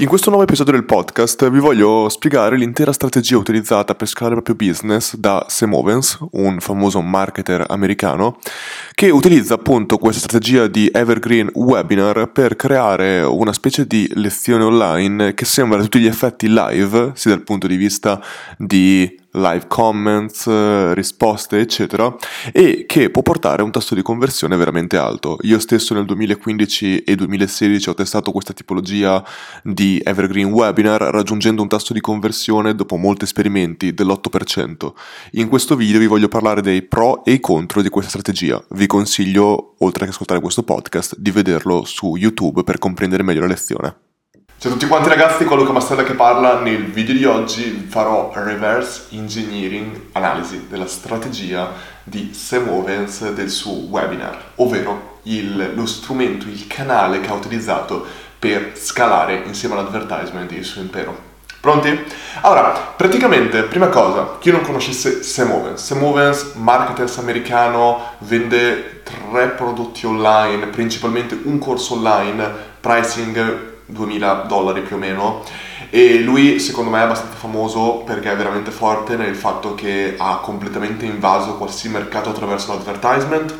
In questo nuovo episodio del podcast vi voglio spiegare l'intera strategia utilizzata per scalare il proprio business da Sam Owens, un famoso marketer americano, che utilizza appunto questa strategia di evergreen webinar per creare una specie di lezione online che sembra a tutti gli effetti live, sia dal punto di vista di live comments, risposte, eccetera, e che può portare a un tasso di conversione veramente alto. Io stesso nel 2015 e 2016 ho testato questa tipologia di evergreen webinar raggiungendo un tasso di conversione dopo molti esperimenti dell'8%. In questo video vi voglio parlare dei pro e i contro di questa strategia. Vi consiglio, oltre che ascoltare questo podcast, di vederlo su YouTube per comprendere meglio la lezione. Ciao a tutti quanti ragazzi, qua Luca Mastella che parla. Nel video di oggi farò reverse engineering analisi della strategia di Sam del suo webinar, ovvero il, lo strumento, il canale che ha utilizzato per scalare insieme all'advertisement il suo impero. Pronti? Allora, praticamente, prima cosa, chi non conoscesse Sam Owens, Sam Owens, marketer americano, vende tre prodotti online, principalmente un corso online, pricing 2000 dollari più o meno. E lui secondo me è abbastanza famoso perché è veramente forte nel fatto che ha completamente invaso qualsiasi mercato attraverso l'advertisement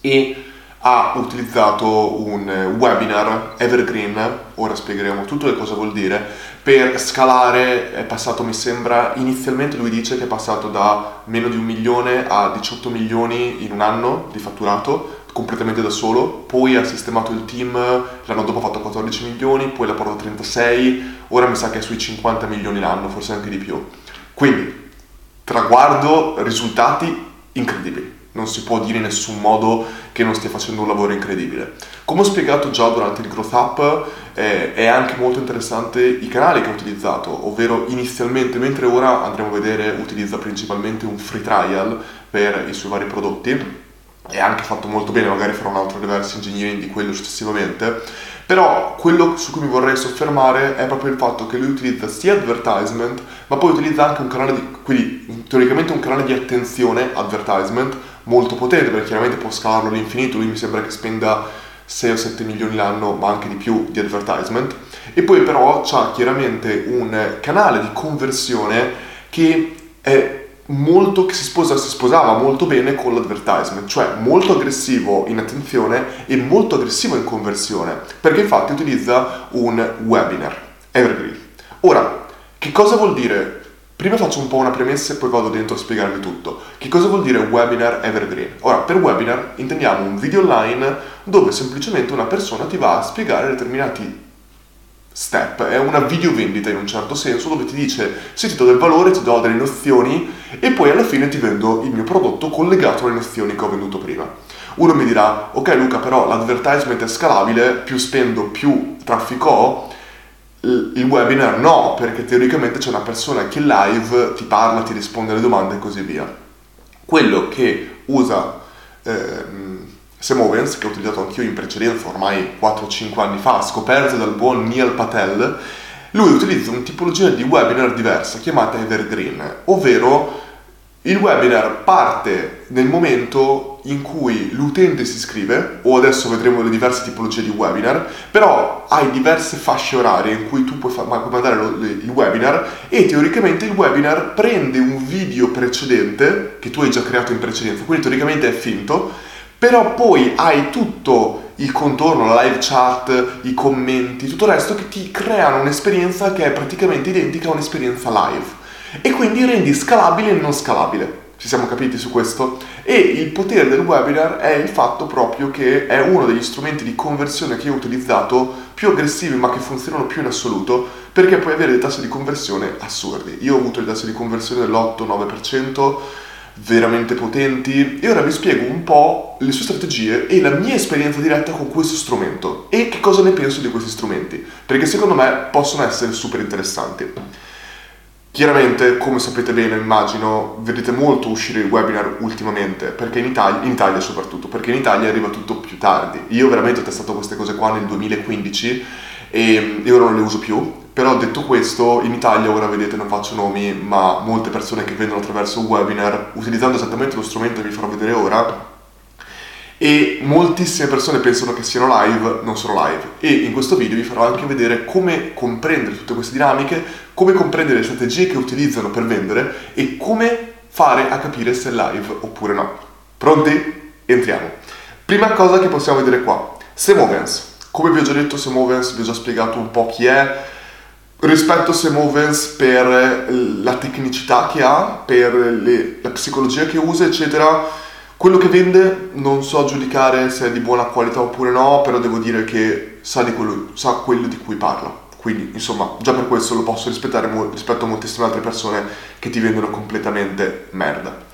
e ha utilizzato un webinar evergreen, ora spiegheremo tutto che cosa vuol dire, per scalare, è passato mi sembra, inizialmente lui dice che è passato da meno di un milione a 18 milioni in un anno di fatturato, completamente da solo, poi ha sistemato il team, l'anno dopo ha fatto 14 milioni, poi l'ha portato a 36, ora mi sa che è sui 50 milioni l'anno, forse anche di più. Quindi, traguardo, risultati incredibili. Non si può dire in nessun modo che non stia facendo un lavoro incredibile. Come ho spiegato già durante il Growth Up, eh, è anche molto interessante i canali che ha utilizzato, ovvero inizialmente, mentre ora andremo a vedere, utilizza principalmente un free trial per i suoi vari prodotti, è anche fatto molto bene, magari farò un altro reverse engineering di quello successivamente, però quello su cui mi vorrei soffermare è proprio il fatto che lui utilizza sia advertisement, ma poi utilizza anche un canale di, quindi teoricamente un canale di attenzione advertisement molto potente, perché chiaramente può scalarlo all'infinito, lui mi sembra che spenda 6 o 7 milioni l'anno, ma anche di più di advertisement, e poi però c'ha chiaramente un canale di conversione che è molto, che si, sposa, si sposava molto bene con l'advertisement, cioè molto aggressivo in attenzione e molto aggressivo in conversione, perché infatti utilizza un webinar, evergreen. Ora, che cosa vuol dire? Prima faccio un po' una premessa e poi vado dentro a spiegarvi tutto. Che cosa vuol dire webinar evergreen? Ora, per webinar intendiamo un video online dove semplicemente una persona ti va a spiegare determinati step, è una video vendita in un certo senso dove ti dice se ti do del valore ti do delle nozioni e poi alla fine ti vendo il mio prodotto collegato alle nozioni che ho venduto prima. Uno mi dirà, ok Luca però l'advertisement è scalabile, più spendo più traffico ho, il webinar no, perché teoricamente c'è una persona che live ti parla, ti risponde alle domande e così via. Quello che usa... Eh, Sam Owens, che ho utilizzato anch'io in precedenza ormai 4-5 anni fa, scoperto dal buon Neil Patel, lui utilizza una tipologia di webinar diversa chiamata Evergreen, ovvero il webinar parte nel momento in cui l'utente si iscrive, o adesso vedremo le diverse tipologie di webinar, però hai diverse fasce orarie in cui tu puoi, fa- puoi mandare lo, le, il webinar e teoricamente il webinar prende un video precedente che tu hai già creato in precedenza, quindi teoricamente è finto, però poi hai tutto il contorno, la live chat, i commenti, tutto il resto che ti creano un'esperienza che è praticamente identica a un'esperienza live e quindi rendi scalabile e non scalabile. Ci siamo capiti su questo? E il potere del webinar è il fatto proprio che è uno degli strumenti di conversione che io ho utilizzato più aggressivi ma che funzionano più in assoluto perché puoi avere dei tassi di conversione assurdi. Io ho avuto dei tassi di conversione dell'8-9%, veramente potenti e ora vi spiego un po' le sue strategie e la mia esperienza diretta con questo strumento e che cosa ne penso di questi strumenti, perché secondo me possono essere super interessanti. Chiaramente, come sapete bene, immagino, vedete molto uscire il webinar ultimamente, perché in Italia, in Italia soprattutto, perché in Italia arriva tutto più tardi. Io veramente ho testato queste cose qua nel 2015 e ora non le uso più, però detto questo, in Italia ora vedete non faccio nomi, ma molte persone che vendono attraverso webinar, utilizzando esattamente lo strumento che vi farò vedere ora, e moltissime persone pensano che siano live, non sono live e in questo video vi farò anche vedere come comprendere tutte queste dinamiche, come comprendere le strategie che utilizzano per vendere e come fare a capire se è live oppure no. Pronti? Entriamo. Prima cosa che possiamo vedere qua, Semovens. Come vi ho già detto, Semovens, vi ho già spiegato un po' chi è, rispetto a Semovens per la tecnicità che ha, per le, la psicologia che usa, eccetera. Quello che vende non so giudicare se è di buona qualità oppure no, però devo dire che sa, di quello, sa quello di cui parla. Quindi, insomma, già per questo lo posso rispettare rispetto a moltissime altre persone che ti vendono completamente merda.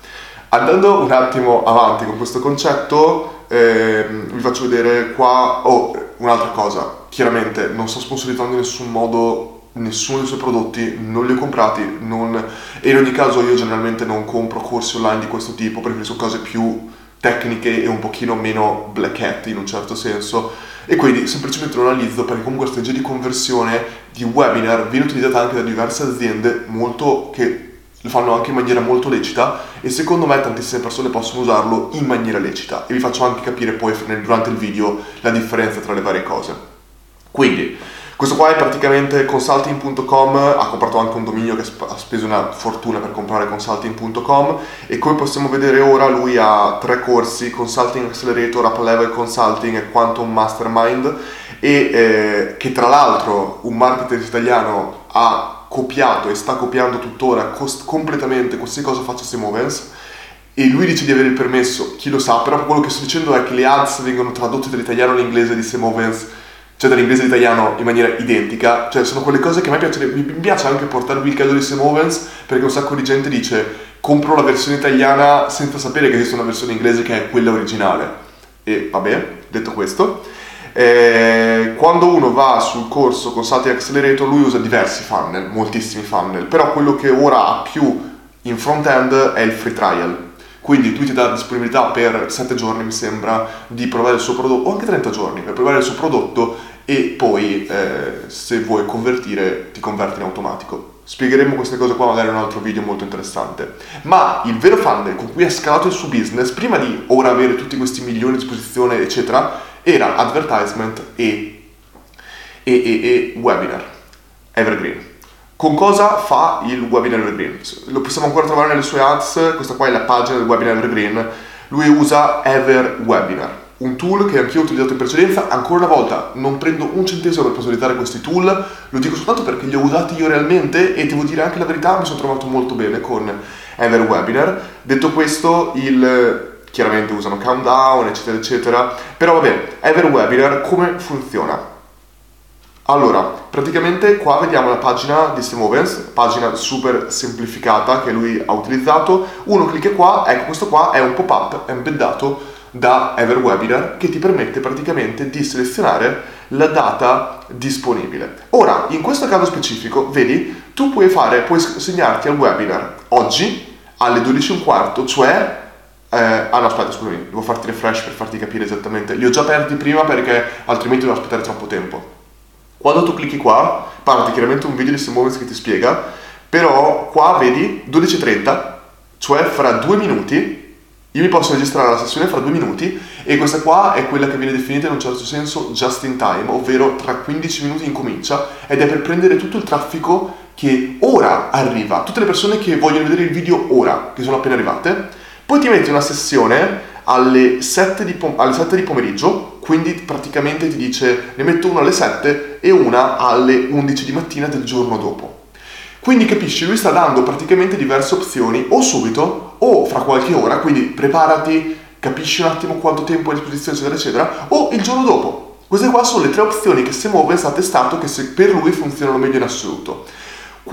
Andando un attimo avanti con questo concetto, ehm, vi faccio vedere qua oh, un'altra cosa. Chiaramente non sto sponsorizzando in nessun modo nessuno dei suoi prodotti, non li ho comprati non... e in ogni caso io generalmente non compro corsi online di questo tipo, preferisco cose più tecniche e un pochino meno black hat in un certo senso e quindi semplicemente lo analizzo perché comunque la strategia di conversione di webinar viene utilizzata anche da diverse aziende molto che lo fanno anche in maniera molto lecita e secondo me tantissime persone possono usarlo in maniera lecita e vi faccio anche capire poi durante il video la differenza tra le varie cose. Quindi questo qua è praticamente consulting.com, ha comprato anche un dominio che ha speso una fortuna per comprare consulting.com e come possiamo vedere ora lui ha tre corsi, Consulting Accelerator, Up Level Consulting e Quantum Mastermind e eh, che tra l'altro un marketer italiano ha copiato e sta copiando tuttora cost- completamente qualsiasi cosa faccia Semovens e lui dice di avere il permesso, chi lo sa, però quello che sto dicendo è che le ads vengono tradotte dall'italiano all'inglese di Semovens cioè dall'inglese all'italiano in maniera identica, cioè sono quelle cose che a me piace, mi piace anche portarvi il caso di Semovens perché un sacco di gente dice compro la versione italiana senza sapere che esiste una versione inglese che è quella originale. E vabbè, detto questo, eh, quando uno va sul corso con Consulting Accelerator lui usa diversi funnel, moltissimi funnel, però quello che ora ha più in front-end è il free trial quindi lui ti dà disponibilità per 7 giorni, mi sembra, di provare il suo prodotto, o anche 30 giorni, per provare il suo prodotto e poi eh, se vuoi convertire ti converti in automatico. Spiegheremo queste cose qua magari in un altro video molto interessante. Ma il vero funnel con cui ha scalato il suo business, prima di ora avere tutti questi milioni a disposizione, eccetera, era advertisement e, e, e, e webinar, evergreen. Con cosa fa il webinar evergreen? Lo possiamo ancora trovare nelle sue ads, questa qua è la pagina del webinar evergreen. Lui usa Ever Webinar, un tool che anch'io ho utilizzato in precedenza. Ancora una volta, non prendo un centesimo per personalizzare questi tool, lo dico soltanto perché li ho usati io realmente e devo dire anche la verità, mi sono trovato molto bene con Ever Webinar. Detto questo, il chiaramente usano countdown, eccetera, eccetera. Però vabbè, Ever Webinar come funziona? Allora, praticamente qua vediamo la pagina di Stemovens, pagina super semplificata che lui ha utilizzato. Uno clicca qua, ecco questo qua è un pop-up embeddato da EverWebinar che ti permette praticamente di selezionare la data disponibile. Ora, in questo caso specifico, vedi, tu puoi fare, puoi segnarti al webinar oggi alle 12.15, cioè eh, ah no, aspetta, scusami, devo farti refresh per farti capire esattamente. Li ho già aperti prima perché altrimenti devo aspettare troppo tempo. Quando tu clicchi qua, parte chiaramente un video di Simone che ti spiega, però qua vedi 12.30, cioè fra due minuti, io mi posso registrare la sessione fra due minuti e questa qua è quella che viene definita in un certo senso just in time, ovvero tra 15 minuti incomincia ed è per prendere tutto il traffico che ora arriva, tutte le persone che vogliono vedere il video ora, che sono appena arrivate, poi ti metti una sessione alle 7 di, pom- alle 7 di pomeriggio, quindi praticamente ti dice ne metto una alle 7 e una alle 11 di mattina del giorno dopo. Quindi capisci, lui sta dando praticamente diverse opzioni, o subito o fra qualche ora, quindi preparati, capisci un attimo quanto tempo hai a disposizione, eccetera, eccetera, o il giorno dopo. Queste qua sono le tre opzioni che Semovens ha testato che per lui funzionano meglio in assoluto.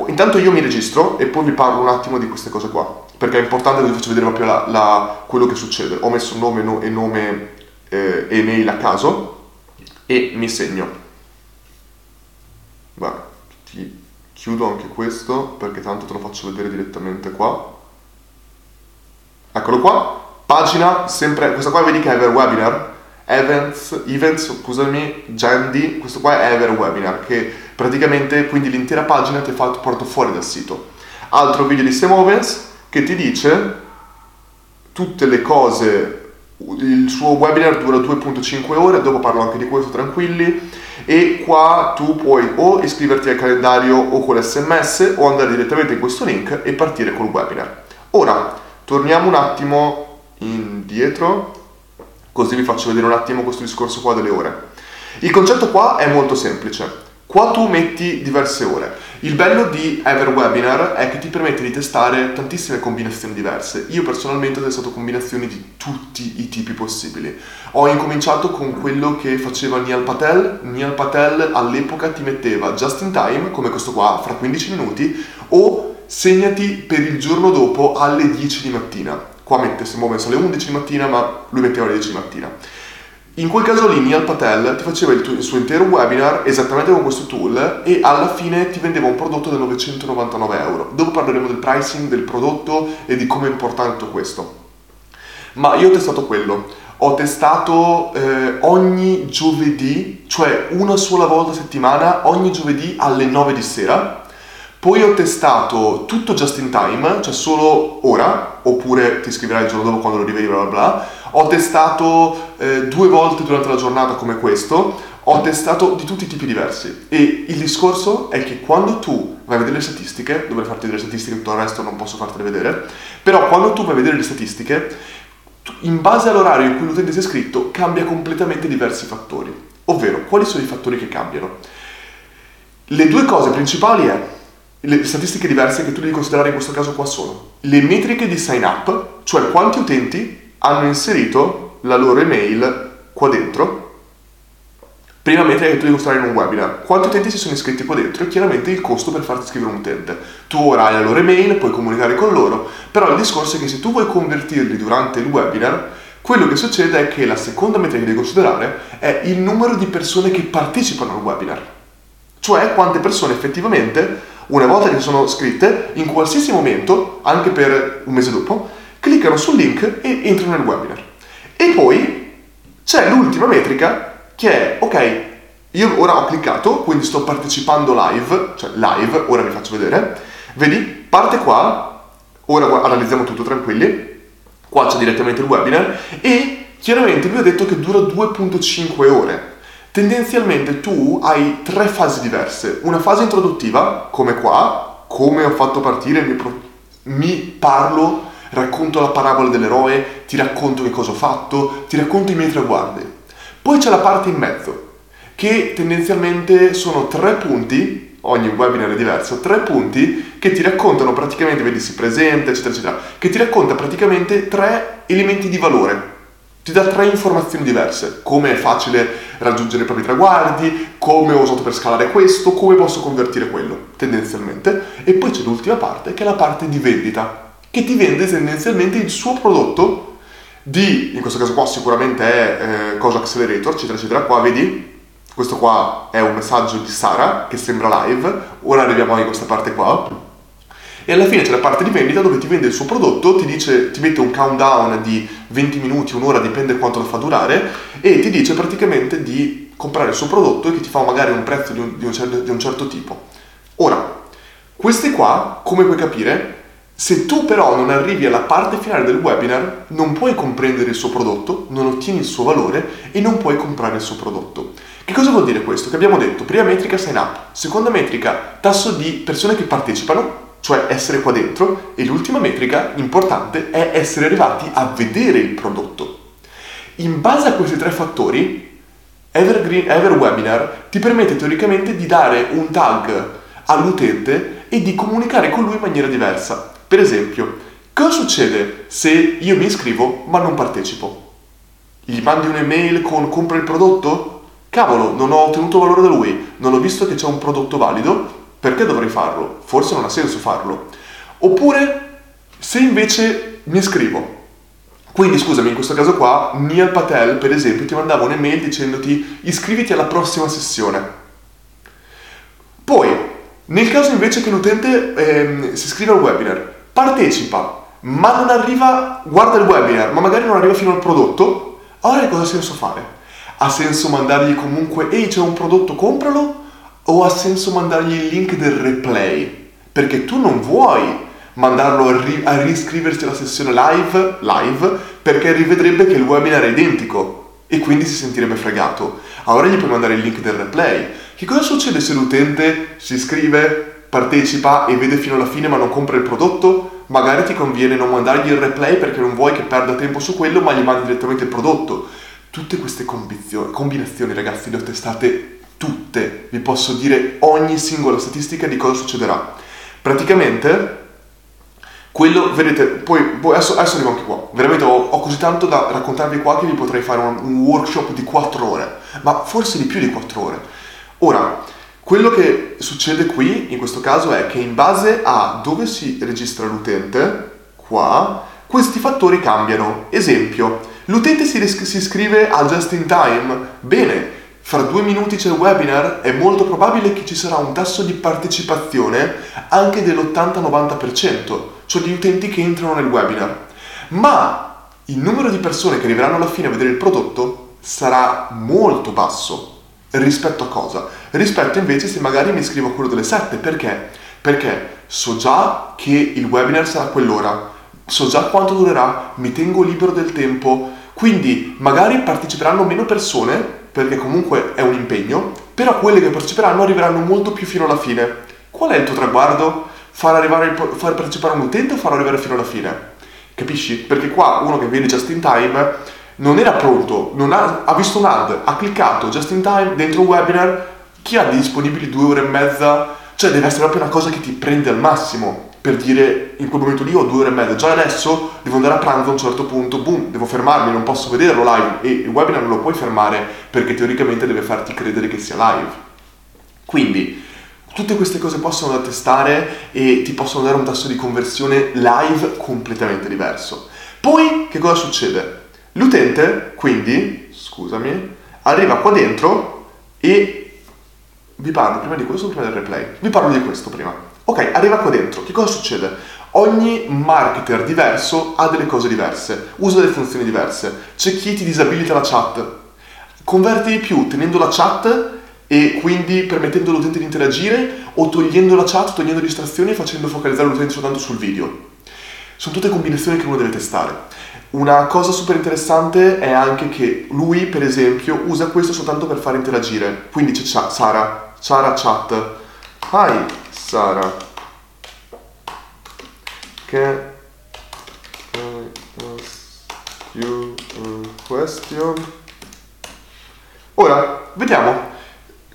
Intanto io mi registro e poi vi parlo un attimo di queste cose qua perché è importante che vi faccio vedere proprio la, la, quello che succede. Ho messo nome no, e nome eh, e mail a caso e mi segno. Ti chiudo anche questo perché tanto te lo faccio vedere direttamente qua. Eccolo qua, pagina sempre, questa qua vedi che è Ever Webinar, Events, Events, scusami, Jandy, questo qua è Ever Webinar che praticamente quindi l'intera pagina ti fa porto fuori dal sito. Altro video di Semovens che ti dice tutte le cose il suo webinar dura 2.5 ore, dopo parlo anche di questo tranquilli e qua tu puoi o iscriverti al calendario o con l'SMS o andare direttamente in questo link e partire col webinar. Ora, torniamo un attimo indietro, così vi faccio vedere un attimo questo discorso qua delle ore. Il concetto qua è molto semplice. Qua tu metti diverse ore. Il bello di Everwebinar è che ti permette di testare tantissime combinazioni diverse. Io personalmente ho testato combinazioni di tutti i tipi possibili. Ho incominciato con quello che faceva Neil Patel. Neil Patel all'epoca ti metteva just in time, come questo qua, fra 15 minuti, o segnati per il giorno dopo alle 10 di mattina. Qua mette, si muove alle 11 di mattina, ma lui metteva alle 10 di mattina. In quel caso lì Neil Patel ti faceva il, tuo, il, suo intero webinar esattamente con questo tool e alla fine ti vendeva un prodotto da 999 euro. Dopo parleremo del pricing del prodotto e di come è importante questo. Ma io ho testato quello. Ho testato eh, ogni giovedì, cioè una sola volta a settimana, ogni giovedì alle 9 di sera. Poi ho testato tutto just in time, cioè solo ora, oppure ti iscriverai il giorno dopo quando lo rivedi, bla bla bla ho testato eh, due volte durante la giornata come questo, ho testato di tutti i tipi diversi e il discorso è che quando tu vai a vedere le statistiche, dovrei farti vedere le statistiche, tutto il resto non posso fartele vedere, però quando tu vai a vedere le statistiche, in base all'orario in cui l'utente si è iscritto, cambia completamente diversi fattori. Ovvero, quali sono i fattori che cambiano? Le due cose principali è le statistiche diverse che tu devi considerare in questo caso qua sono le metriche di sign up, cioè quanti utenti hanno inserito la loro email qua dentro. Prima che tu devi mostrare in un webinar. Quanti utenti si sono iscritti qua dentro e chiaramente il costo per farti iscrivere un utente. Tu ora hai la loro email, puoi comunicare con loro, però il discorso è che se tu vuoi convertirli durante il webinar, quello che succede è che la seconda metrica che devi considerare è il numero di persone che partecipano al webinar. Cioè quante persone effettivamente, una volta che sono iscritte, in qualsiasi momento, anche per un mese dopo, cliccano sul link e entrano nel webinar. E poi c'è l'ultima metrica che è, ok, io ora ho cliccato, quindi sto partecipando live, cioè live, ora vi faccio vedere. Vedi, parte qua, ora analizziamo tutto tranquilli, qua c'è direttamente il webinar e chiaramente vi ho detto che dura 2.5 ore. Tendenzialmente tu hai tre fasi diverse, una fase introduttiva, come qua, come ho fatto partire, mi, pro- mi parlo racconto la parabola dell'eroe, ti racconto che cosa ho fatto, ti racconto i miei traguardi. Poi c'è la parte in mezzo, che tendenzialmente sono tre punti, ogni webinar è diverso, tre punti che ti raccontano praticamente, vedi si presenta, eccetera, eccetera, che ti racconta praticamente tre elementi di valore. Ti dà tre informazioni diverse, come è facile raggiungere i propri traguardi, come ho usato per scalare questo, come posso convertire quello, tendenzialmente. E poi c'è l'ultima parte, che è la parte di vendita, che ti vende tendenzialmente il suo prodotto di, in questo caso qua sicuramente è eh, Cosa Accelerator, eccetera, eccetera. Qua vedi, questo qua è un messaggio di Sara che sembra live, ora arriviamo a questa parte qua. E alla fine c'è la parte di vendita dove ti vende il suo prodotto, ti, dice, ti mette un countdown di 20 minuti, un'ora, dipende quanto lo fa durare, e ti dice praticamente di comprare il suo prodotto e che ti fa magari un prezzo di un, di un, certo, di un certo tipo. Ora, queste qua, come puoi capire, se tu però non arrivi alla parte finale del webinar, non puoi comprendere il suo prodotto, non ottieni il suo valore e non puoi comprare il suo prodotto. Che cosa vuol dire questo? Che abbiamo detto, prima metrica sign up, seconda metrica tasso di persone che partecipano, cioè essere qua dentro, e l'ultima metrica importante è essere arrivati a vedere il prodotto. In base a questi tre fattori, Evergreen, Everwebinar ti permette teoricamente di dare un tag all'utente e di comunicare con lui in maniera diversa. Per esempio, cosa succede se io mi iscrivo ma non partecipo? Gli mandi un'email con compra il prodotto? Cavolo, non ho ottenuto valore da lui, non ho visto che c'è un prodotto valido, perché dovrei farlo? Forse non ha senso farlo. Oppure, se invece mi iscrivo, quindi scusami, in questo caso qua, Neil Patel, per esempio, ti mandava un'email dicendoti iscriviti alla prossima sessione. Poi, nel caso invece che l'utente ehm, si iscrive al webinar, partecipa, ma non arriva, guarda il webinar, ma magari non arriva fino al prodotto, allora cosa ha senso fare? Ha senso mandargli comunque, ehi c'è un prodotto, compralo? O ha senso mandargli il link del replay? Perché tu non vuoi mandarlo a, ri- a riscriversi la sessione live, live perché rivedrebbe che il webinar è identico e quindi si sentirebbe fregato. Allora gli puoi mandare il link del replay. Che cosa succede se l'utente si iscrive, partecipa e vede fino alla fine ma non compra il prodotto? Magari ti conviene non mandargli il replay perché non vuoi che perda tempo su quello, ma gli mandi direttamente il prodotto. Tutte queste combinazioni, ragazzi, le ho testate tutte. Vi posso dire ogni singola statistica di cosa succederà. Praticamente quello, vedete, poi, poi adesso, adesso, arrivo anche qua. Veramente ho, ho, così tanto da raccontarvi qua che vi potrei fare un, un, workshop di 4 ore, ma forse di più di 4 ore. Ora, quello che succede qui, in questo caso, è che in base a dove si registra l'utente, qua, questi fattori cambiano. Esempio, l'utente si, ris- si iscrive a Just in Time. Bene, fra due minuti c'è il webinar, è molto probabile che ci sarà un tasso di partecipazione anche dell'80-90% cioè gli utenti che entrano nel webinar. Ma il numero di persone che arriveranno alla fine a vedere il prodotto sarà molto basso. Rispetto a cosa? Rispetto invece se magari mi iscrivo a quello delle 7. Perché? Perché so già che il webinar sarà quell'ora, so già quanto durerà, mi tengo libero del tempo, quindi magari parteciperanno meno persone, perché comunque è un impegno, però quelle che parteciperanno arriveranno molto più fino alla fine. Qual è il tuo traguardo? far, arrivare, far partecipare un utente o farlo arrivare fino alla fine. Capisci? Perché qua uno che viene just in time non era pronto, non ha, ha visto un ad, ha cliccato just in time dentro un webinar, chi ha disponibili due ore e mezza? Cioè deve essere proprio una cosa che ti prende al massimo per dire in quel momento lì ho due ore e mezza, già adesso devo andare a pranzo a un certo punto, boom, devo fermarmi, non posso vederlo live e il webinar non lo puoi fermare perché teoricamente deve farti credere che sia live. Quindi Tutte queste cose possono da testare e ti possono dare un tasso di conversione live completamente diverso. Poi che cosa succede? L'utente, quindi, scusami, arriva qua dentro e vi parlo prima di questo, prima del replay. Vi parlo di questo prima. Ok, arriva qua dentro. Che cosa succede? Ogni marketer diverso ha delle cose diverse, usa delle funzioni diverse. C'è chi ti disabilita la chat. Converti di più tenendo la chat e quindi permettendo all'utente di interagire o togliendo la chat, togliendo distrazioni e facendo focalizzare l'utente soltanto sul video. Sono tutte combinazioni che uno deve testare. Una cosa super interessante è anche che lui, per esempio, usa questo soltanto per far interagire. Quindi c'è Sara, Sara chat. Hi Sara. Can I ask you a question? Ora, vediamo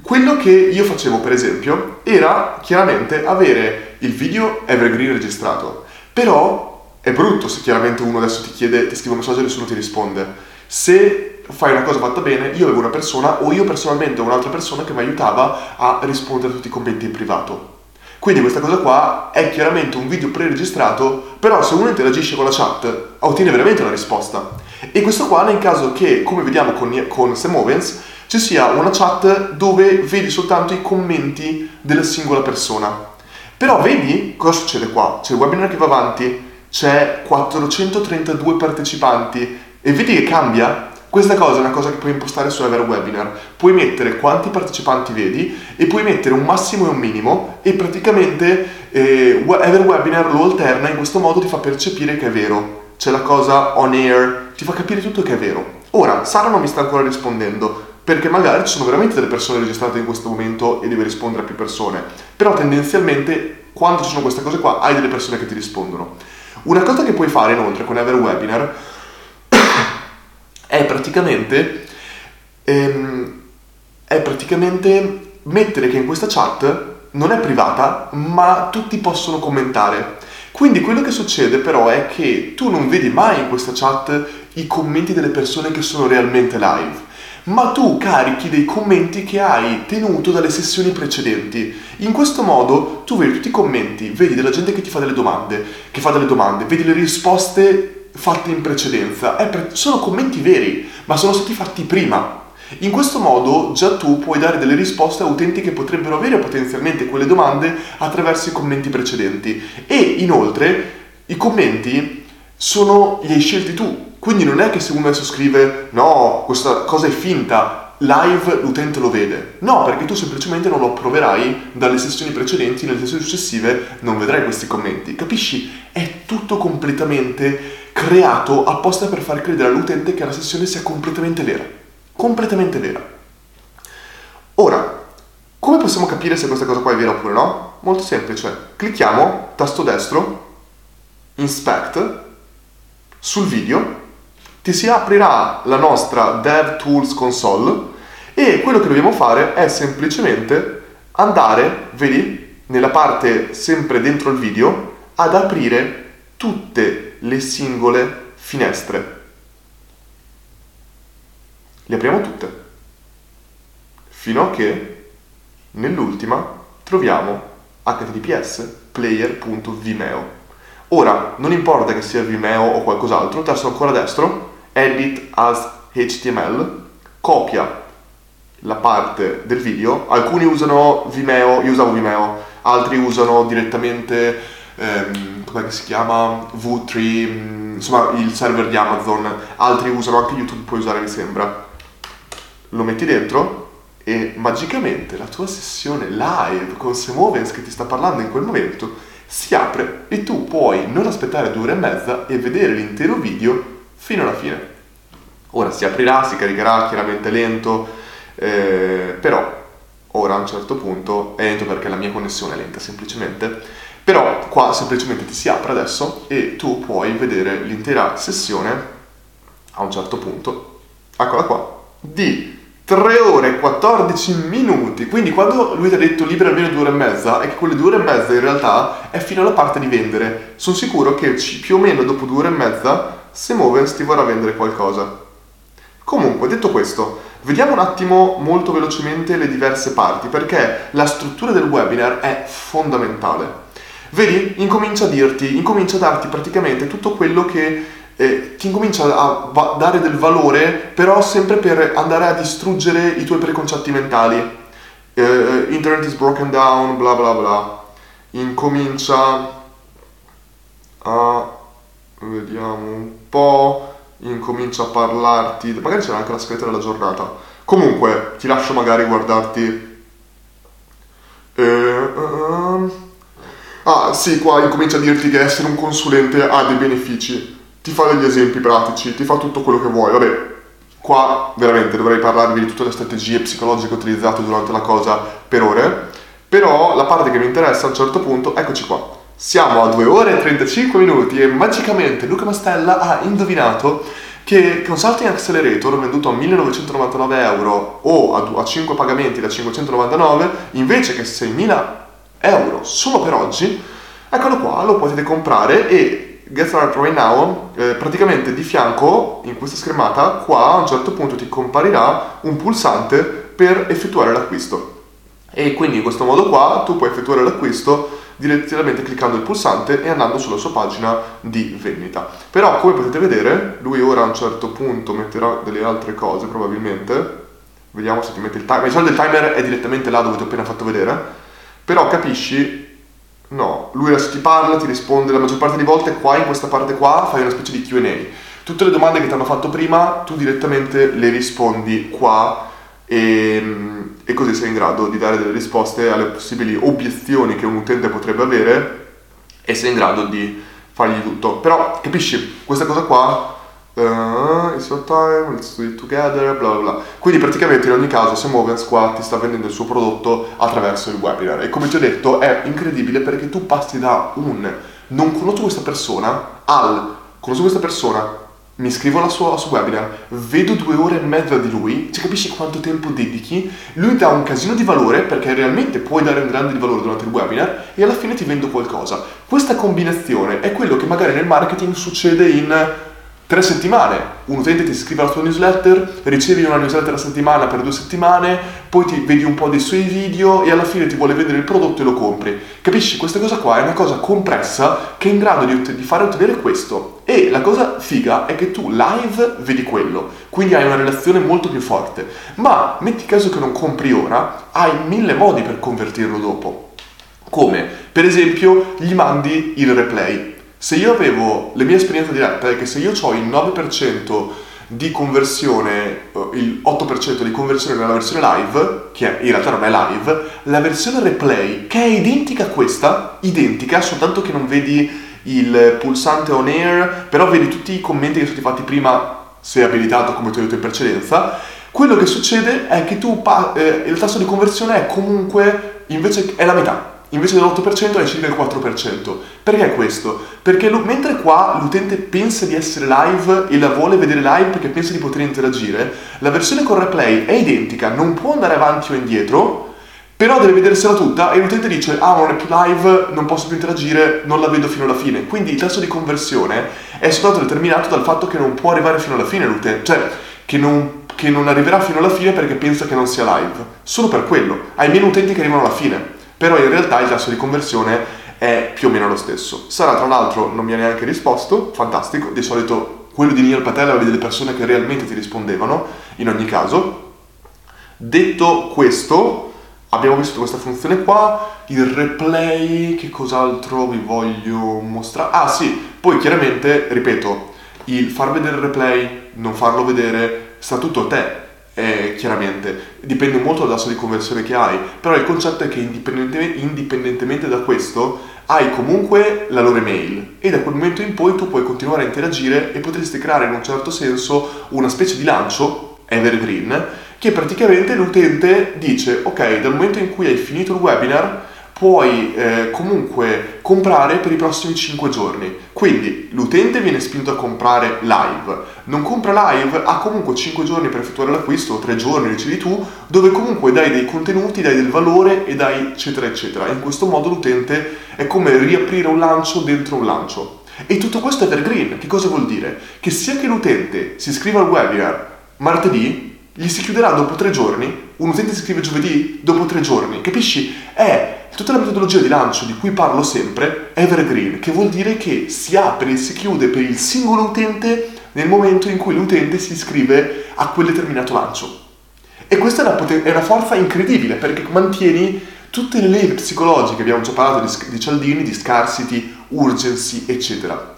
quello che io facevo, per esempio, era chiaramente avere il video evergreen registrato. Però è brutto se chiaramente uno adesso ti chiede, ti scrive un messaggio e nessuno ti risponde. Se fai una cosa fatta bene, io avevo una persona o io personalmente ho un'altra persona che mi aiutava a rispondere a tutti i commenti in privato. Quindi questa cosa qua è chiaramente un video pre-registrato, però se uno interagisce con la chat ottiene veramente una risposta. E questo qua nel caso che, come vediamo con, con Sam ci sia una chat dove vedi soltanto i commenti della singola persona. Però vedi cosa succede qua? C'è il webinar che va avanti, c'è 432 partecipanti e vedi che cambia? Questa cosa è una cosa che puoi impostare su Ever Webinar. Puoi mettere quanti partecipanti vedi e puoi mettere un massimo e un minimo e praticamente eh, Ever Webinar lo alterna in questo modo ti fa percepire che è vero. C'è la cosa on air, ti fa capire tutto che è vero. Ora, Sara non mi sta ancora rispondendo, perché magari ci sono veramente delle persone registrate in questo momento e devi rispondere a più persone, però tendenzialmente quando ci sono queste cose qua hai delle persone che ti rispondono. Una cosa che puoi fare inoltre con EverWebinar è praticamente, ehm, è praticamente mettere che in questa chat non è privata, ma tutti possono commentare. Quindi quello che succede però è che tu non vedi mai in questa chat i commenti delle persone che sono realmente live ma tu carichi dei commenti che hai tenuto dalle sessioni precedenti. In questo modo tu vedi tutti i commenti, vedi della gente che ti fa delle domande, che fa delle domande, vedi le risposte fatte in precedenza. Pre- sono commenti veri, ma sono stati fatti prima. In questo modo già tu puoi dare delle risposte a utenti che potrebbero avere potenzialmente quelle domande attraverso i commenti precedenti. E inoltre i commenti sono, li hai scelti tu, quindi non è che se uno adesso scrive no, questa cosa è finta, live l'utente lo vede. No, perché tu semplicemente non lo approverai dalle sessioni precedenti, nelle sessioni successive non vedrai questi commenti. Capisci? È tutto completamente creato apposta per far credere all'utente che la sessione sia completamente vera. Completamente vera. Ora, come possiamo capire se questa cosa qua è vera oppure no? Molto semplice. Clicchiamo, tasto destro, Inspect, sul video, ti si aprirà la nostra DevTools console e quello che dobbiamo fare è semplicemente andare, vedi, nella parte sempre dentro il video, ad aprire tutte le singole finestre. Le apriamo tutte, fino a che nell'ultima troviamo https player.vimeo. Ora, non importa che sia Vimeo o qualcos'altro, tasto ancora destro, edit as HTML, copia la parte del video, alcuni usano Vimeo, io usavo Vimeo, altri usano direttamente, ehm, come si chiama, V3, mm, insomma il server di Amazon, altri usano anche YouTube, puoi usare mi sembra. Lo metti dentro e magicamente la tua sessione live con Semovens che ti sta parlando in quel momento si apre e tu puoi non aspettare due ore e mezza e vedere l'intero video fino alla fine. Ora si aprirà, si caricherà chiaramente lento, eh, però ora a un certo punto è lento perché la mia connessione è lenta semplicemente, però qua semplicemente ti si apre adesso e tu puoi vedere l'intera sessione a un certo punto, eccola qua, di 3 ore e 14 minuti. Quindi quando lui ti ha detto libera almeno due ore e mezza, è che quelle due ore e mezza in realtà è fino alla parte di vendere. Sono sicuro che più o meno dopo due ore e mezza Semovens ti vorrà vendere qualcosa. Comunque, detto questo, vediamo un attimo molto velocemente le diverse parti, perché la struttura del webinar è fondamentale. Vedi, incomincia a dirti, incomincia a darti praticamente tutto quello che eh, ti incomincia a va- dare del valore, però sempre per andare a distruggere i tuoi preconcetti mentali. Eh, internet is broken down, bla bla bla. Incomincia a... vediamo un po', incomincia a parlarti, magari c'era anche la scheda della giornata. Comunque, ti lascio magari guardarti... Eh, uh, ah, sì, qua incomincia a dirti che essere un consulente ha dei benefici ti fa degli esempi pratici, ti fa tutto quello che vuoi. Vabbè, qua veramente dovrei parlarvi di tutte le strategie psicologiche utilizzate durante la cosa per ore, però la parte che mi interessa a un certo punto, eccoci qua. Siamo a 2 ore e 35 minuti e magicamente Luca Mastella ha indovinato che Consulting Accelerator venduto a 1999 euro o a, a 5 pagamenti da 599 invece che 6000 euro solo per oggi, eccolo qua, lo potete comprare e Get Started Right Now, eh, praticamente di fianco in questa schermata, qua a un certo punto ti comparirà un pulsante per effettuare l'acquisto. E quindi in questo modo qua tu puoi effettuare l'acquisto direttamente cliccando il pulsante e andando sulla sua pagina di vendita. Però come potete vedere, lui ora a un certo punto metterà delle altre cose probabilmente. Vediamo se ti mette il timer. Di solito il timer è direttamente là dove ti ho appena fatto vedere. Però capisci No, lui adesso ti parla, ti risponde la maggior parte delle volte qua in questa parte qua fai una specie di Q&A. Tutte le domande che ti hanno fatto prima tu direttamente le rispondi qua e, e così sei in grado di dare delle risposte alle possibili obiezioni che un utente potrebbe avere e sei in grado di fargli tutto. Però capisci, questa cosa qua Uh, it's your time, let's do it together, bla bla bla. Quindi praticamente in ogni caso Semovens qua ti sta vendendo il suo prodotto attraverso il webinar e come ti ho detto è incredibile perché tu passi da un non conosco questa persona al conosco questa persona, mi iscrivo al suo, al suo webinar, vedo due ore e mezza di lui, cioè capisci quanto tempo dedichi, lui dà un casino di valore perché realmente puoi dare un grande valore durante il webinar e alla fine ti vendo qualcosa. Questa combinazione è quello che magari nel marketing succede in tre settimane, un utente ti iscrive alla tua newsletter, ricevi una newsletter a settimana per due settimane, poi ti vedi un po' dei suoi video e alla fine ti vuole vedere il prodotto e lo compri. Capisci? Questa cosa qua è una cosa compressa che è in grado di, di fare ottenere questo. E la cosa figa è che tu live vedi quello, quindi hai una relazione molto più forte. Ma metti caso che non compri ora, hai mille modi per convertirlo dopo. Come? Per esempio, gli mandi il replay se io avevo, le mie esperienze dirette è che se io ho il 9% di conversione, eh, il 8% di conversione nella versione live, che in realtà non è live, la versione replay, che è identica a questa, identica, soltanto che non vedi il pulsante on air, però vedi tutti i commenti che sono stati fatti prima, se abilitato come ti ho detto in precedenza, quello che succede è che tu, eh, il tasso di conversione è comunque, invece è la metà, invece dell'8% è circa il 4%. Perché questo? Perché lo, mentre qua l'utente pensa di essere live e la vuole vedere live perché pensa di poter interagire, la versione con replay è identica, non può andare avanti o indietro, però deve vedersela tutta e l'utente dice ah non è più live, non posso più interagire, non la vedo fino alla fine. Quindi il tasso di conversione è soltanto determinato dal fatto che non può arrivare fino alla fine l'utente, cioè che non, che non arriverà fino alla fine perché pensa che non sia live. Solo per quello. Hai meno utenti che arrivano alla fine però in realtà il tasso di conversione è più o meno lo stesso. Sara tra l'altro non mi ha neanche risposto, fantastico, di solito quello di Neil Patel aveva delle persone che realmente ti rispondevano, in ogni caso. Detto questo, abbiamo visto questa funzione qua, il replay, che cos'altro vi voglio mostrare? Ah sì, poi chiaramente, ripeto, il far vedere il replay, non farlo vedere, sta tutto a te eh, chiaramente dipende molto dal tasso di conversione che hai, però il concetto è che indipendentemente, indipendentemente da questo hai comunque la loro email e da quel momento in poi tu puoi continuare a interagire e potresti creare in un certo senso una specie di lancio evergreen che praticamente l'utente dice ok dal momento in cui hai finito il webinar puoi eh, comunque comprare per i prossimi 5 giorni. Quindi l'utente viene spinto a comprare live, non compra live, ha comunque 5 giorni per effettuare l'acquisto, o 3 giorni, decidi tu, dove comunque dai dei contenuti, dai del valore e dai eccetera eccetera. In questo modo l'utente è come riaprire un lancio dentro un lancio. E tutto questo è evergreen, che cosa vuol dire? Che sia che l'utente si iscriva al webinar martedì, gli si chiuderà dopo tre giorni, un utente si iscrive giovedì, dopo tre giorni, capisci? È Tutta la metodologia di lancio di cui parlo sempre evergreen, che vuol dire che si apre e si chiude per il singolo utente nel momento in cui l'utente si iscrive a quel determinato lancio. E questa è una, poten- è una forza incredibile perché mantieni tutte le leve psicologiche, abbiamo già parlato di, di Cialdini, di scarcity, urgency, eccetera.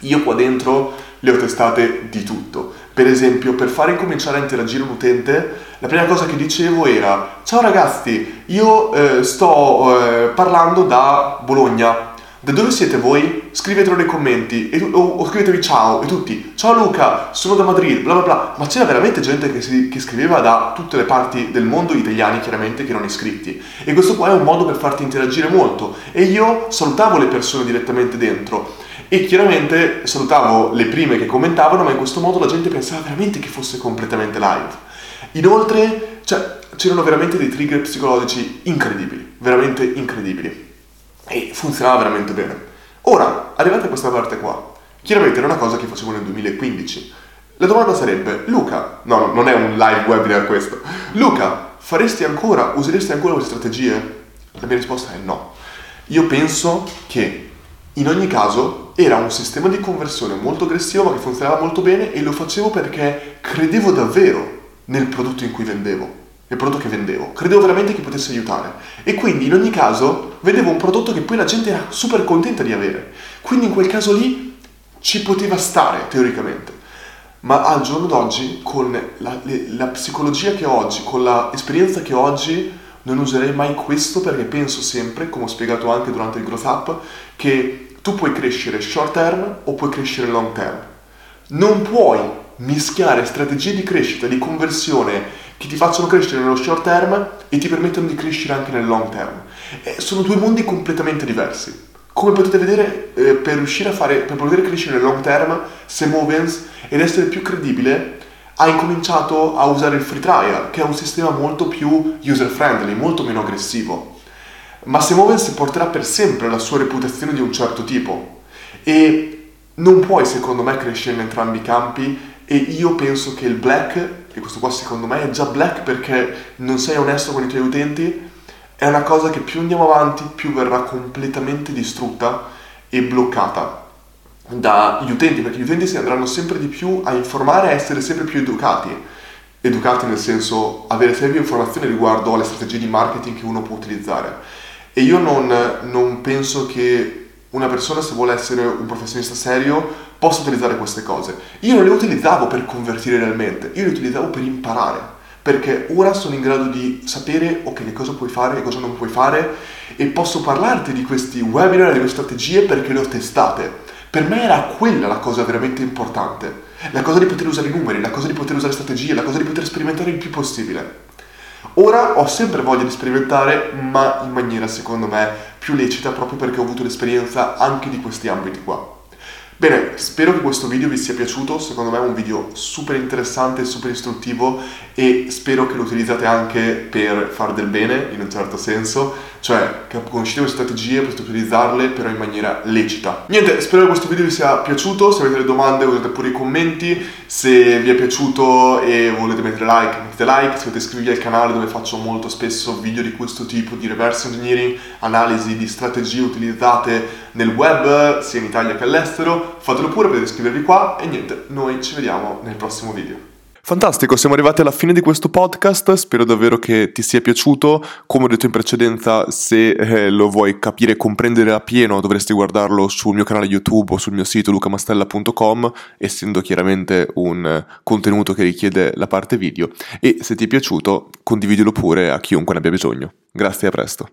Io qua dentro le ho testate di tutto. Per esempio, per fare incominciare a interagire un utente, la prima cosa che dicevo era Ciao ragazzi, io eh, sto eh, parlando da Bologna. Da dove siete voi? Scrivetelo nei commenti tu, o, o, scrivetevi ciao e tutti. Ciao Luca, sono da Madrid, bla bla bla. Ma c'era veramente gente che, si, che scriveva da tutte le parti del mondo, italiani chiaramente, che non iscritti. E questo qua è un modo per farti interagire molto. E io salutavo le persone direttamente dentro. E chiaramente salutavo le prime che commentavano, ma in questo modo la gente pensava veramente che fosse completamente live. Inoltre, cioè, c'erano veramente dei trigger psicologici incredibili, veramente incredibili. E funzionava veramente bene. Ora, arrivate a questa parte qua, chiaramente era una cosa che facevo nel 2015. La domanda sarebbe, Luca, no, non è un live webinar questo, Luca, faresti ancora, useresti ancora queste strategie? La mia risposta è no. Io penso che in ogni caso era un sistema di conversione molto aggressivo ma che funzionava molto bene e lo facevo perché credevo davvero nel prodotto in cui vendevo, nel prodotto che vendevo. Credevo veramente che potesse aiutare. E quindi in ogni caso vendevo un prodotto che poi la gente era super contenta di avere. Quindi in quel caso lì ci poteva stare teoricamente. Ma al giorno d'oggi, con la, la psicologia che ho oggi, con l'esperienza che ho oggi, non userei mai questo perché penso sempre, come ho spiegato anche durante il Growth Up, che tu puoi crescere short term o puoi crescere long term. Non puoi mischiare strategie di crescita, di conversione che ti facciano crescere nello short term e ti permettono di crescere anche nel long term. Eh, sono due mondi completamente diversi. Come potete vedere, eh, per riuscire a fare, per poter crescere nel long term, Sam Owens ed essere più credibile, ha incominciato a usare il free trial, che è un sistema molto più user friendly, molto meno aggressivo. Ma Sam Owens porterà per sempre la sua reputazione di un certo tipo e non puoi secondo me crescere in entrambi i campi e io penso che il black, e questo qua secondo me è già black perché non sei onesto con i tuoi utenti, è una cosa che più andiamo avanti più verrà completamente distrutta e bloccata dagli utenti, perché gli utenti si andranno sempre di più a informare e a essere sempre più educati. Educati nel senso avere sempre più informazioni riguardo alle strategie di marketing che uno può utilizzare. E io non, non penso che una persona se vuole essere un professionista serio posso utilizzare queste cose. Io non le utilizzavo per convertire realmente, io le utilizzavo per imparare perché ora sono in grado di sapere ok che cosa puoi fare e cosa non puoi fare e posso parlarti di questi webinar, di queste strategie perché le ho testate. Per me era quella la cosa veramente importante, la cosa di poter usare i numeri, la cosa di poter usare strategie, la cosa di poter sperimentare il più possibile. Ora ho sempre voglia di sperimentare, ma in maniera secondo me più lecita proprio perché ho avuto l'esperienza anche di questi ambiti qua. Bene, spero che questo video vi sia piaciuto, secondo me è un video super interessante, super istruttivo e spero che lo utilizzate anche per fare del bene, in un certo senso, cioè che conoscete queste strategie, potete utilizzarle però in maniera lecita. Niente, spero che questo video vi sia piaciuto, se avete delle domande usate pure i commenti, se vi è piaciuto e volete mettere like, mettete like, se volete iscrivervi al canale dove faccio molto spesso video di questo tipo, di reverse engineering, analisi di strategie utilizzate nel web, sia in Italia che all'estero, fatelo pure, potete iscrivervi qua e niente, noi ci vediamo nel prossimo video. Fantastico, siamo arrivati alla fine di questo podcast, spero davvero che ti sia piaciuto, come ho detto in precedenza se eh, lo vuoi capire e comprendere a pieno dovresti guardarlo sul mio canale YouTube o sul mio sito lucamastella.com, essendo chiaramente un contenuto che richiede la parte video e se ti è piaciuto condividilo pure a chiunque ne abbia bisogno. Grazie e a presto.